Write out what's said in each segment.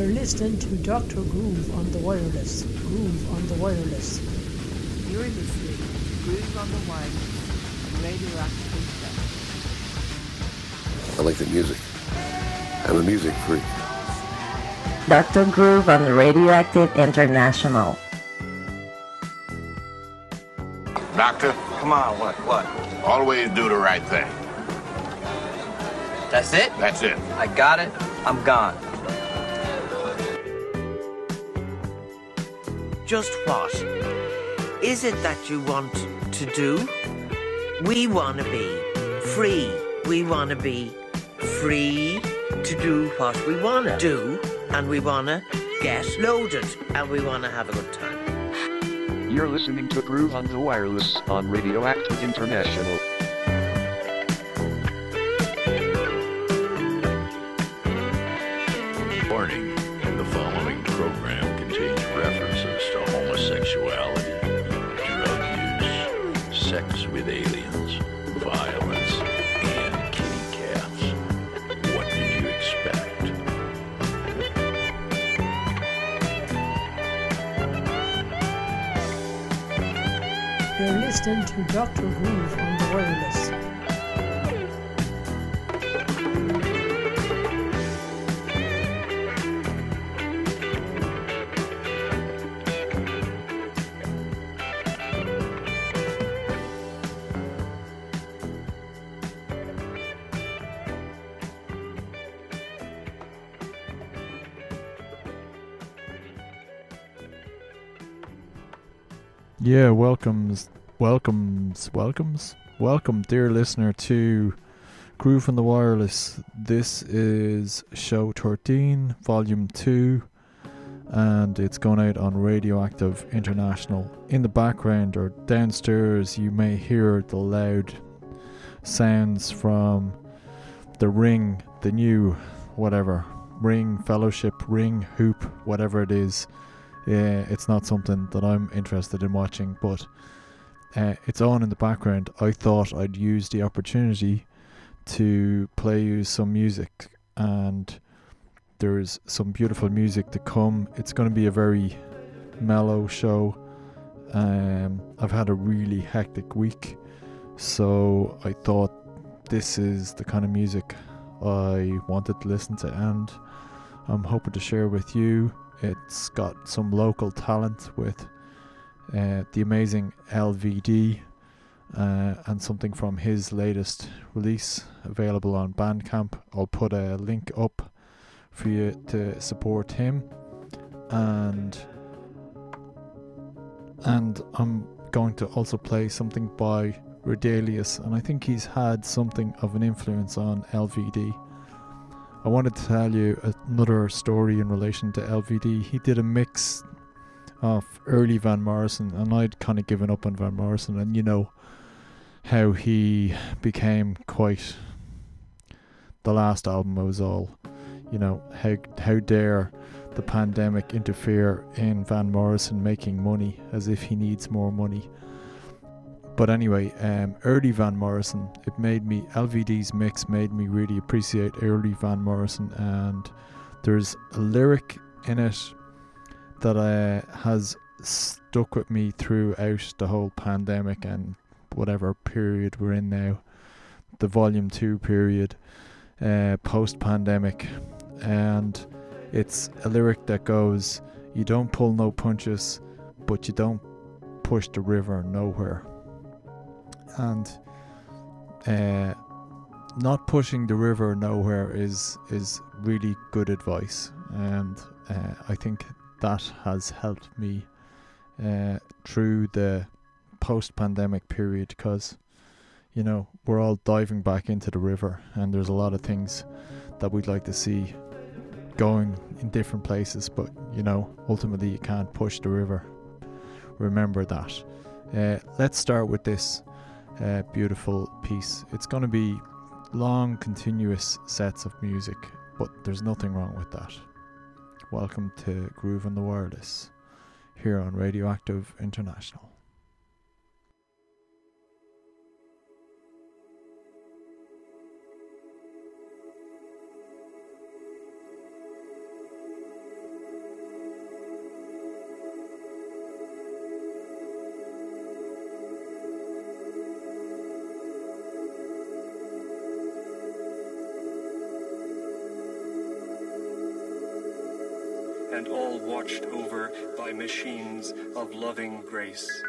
You're listening to Dr. Groove on the wireless. Groove on the wireless. You're listening to Groove on the Wireless, radioactive I like the music. I'm a music freak. Dr. Groove on the Radioactive International. Doctor, Come on, what, what? always do the right thing. That's it? That's it. I got it. I'm gone. Just what is it that you want to do? We want to be free. We want to be free to do what we want to do, and we want to get loaded, and we want to have a good time. You're listening to Groove on the Wireless on Radioactive International. You're to Dr. Groove on the wireless. Yeah, welcomes, welcomes, welcomes, welcome, dear listener, to Groove on the Wireless. This is show 13, volume 2, and it's going out on Radioactive International. In the background or downstairs, you may hear the loud sounds from the ring, the new whatever, ring, fellowship, ring, hoop, whatever it is. Yeah, it's not something that I'm interested in watching, but uh, it's on in the background. I thought I'd use the opportunity to play you some music, and there's some beautiful music to come. It's going to be a very mellow show. Um, I've had a really hectic week, so I thought this is the kind of music I wanted to listen to, and I'm hoping to share with you. It's got some local talent with uh, the amazing LVD uh, and something from his latest release available on Bandcamp. I'll put a link up for you to support him, and and I'm going to also play something by Roedelius, and I think he's had something of an influence on LVD. I wanted to tell you another story in relation to LVD. He did a mix of early Van Morrison, and I'd kind of given up on Van Morrison, and you know how he became quite. The last album was all, you know, how how dare the pandemic interfere in Van Morrison making money as if he needs more money. But anyway, um, early Van Morrison, it made me LVD's mix made me really appreciate early Van Morrison, and there's a lyric in it that uh, has stuck with me throughout the whole pandemic and whatever period we're in now, the volume two period, uh, post pandemic, and it's a lyric that goes, "You don't pull no punches, but you don't push the river nowhere." and uh, not pushing the river nowhere is is really good advice, and uh, I think that has helped me uh, through the post-pandemic period because you know we're all diving back into the river, and there's a lot of things that we'd like to see going in different places, but you know ultimately you can't push the river. Remember that. Uh, let's start with this uh, beautiful piece. It's going to be long, continuous sets of music, but there's nothing wrong with that. Welcome to Groove on the Wireless here on Radioactive International. Watched over by machines of loving grace.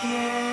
Stay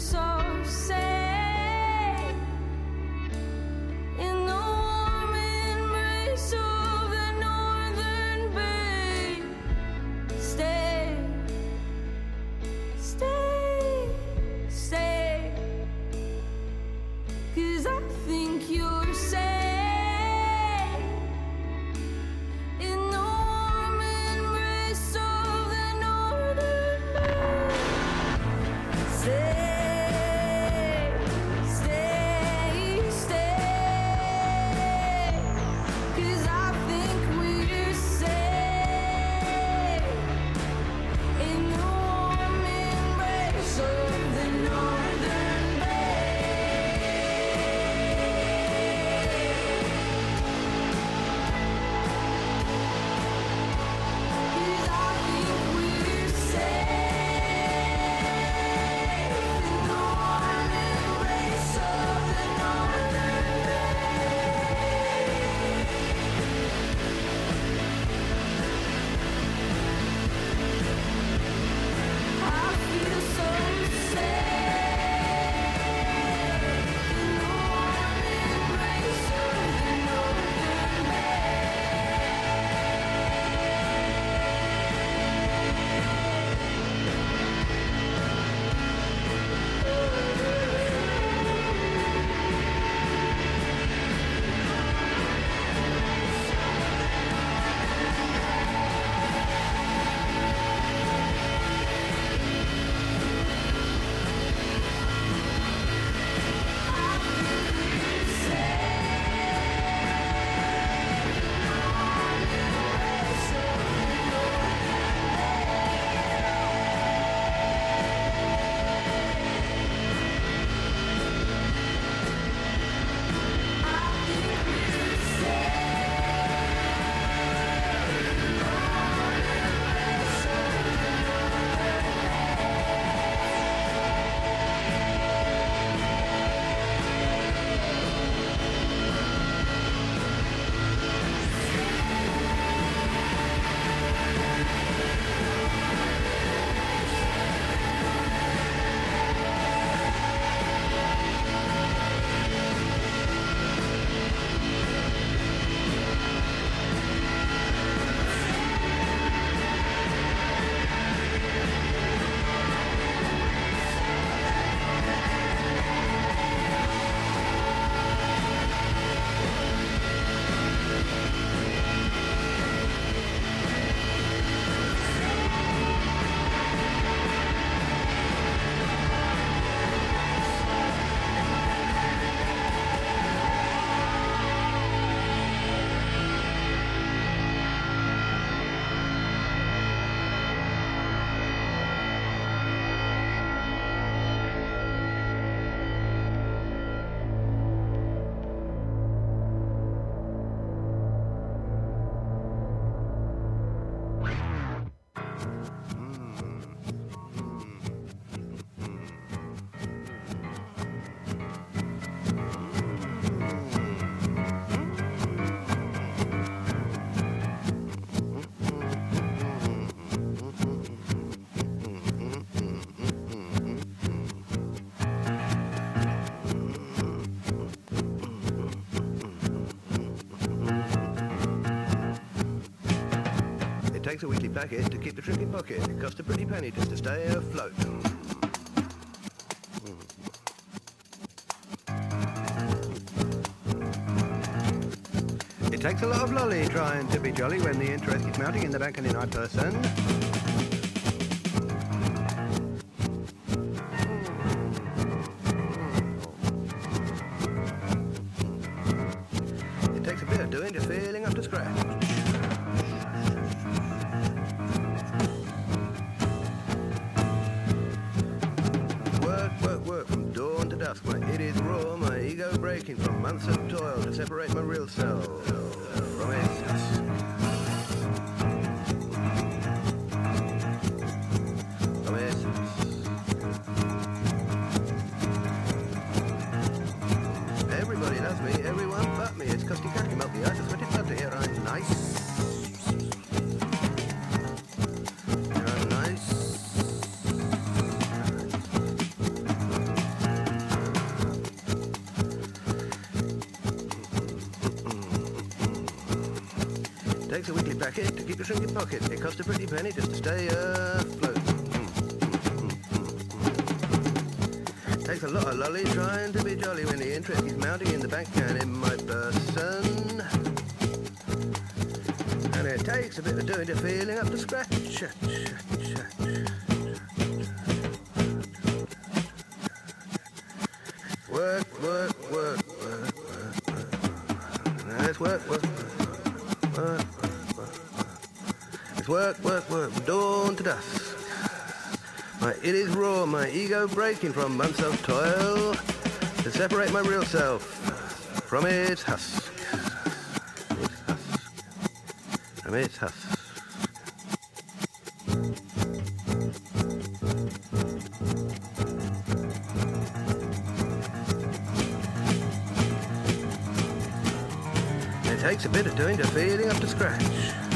so sad. takes a weekly packet to keep the trip in pocket. It costs a pretty penny just to stay afloat. It takes a lot of lolly trying to be jolly when the interest is mounting in the bank and in night person. Keep your pocket. It costs a pretty penny just to stay afloat. Mm, mm, mm. Takes a lot of lolly trying to be jolly when the interest is mounting in the bank and in my person. And it takes a bit of doing to feeling up to scratch. Work, work, work, work, work, work, work, work, work, work, work. Work, from dawn to dusk. My it is raw, my ego breaking from months of toil to separate my real self from its husk. Its husk. From its husk. It takes a bit of doing to feeling up to scratch.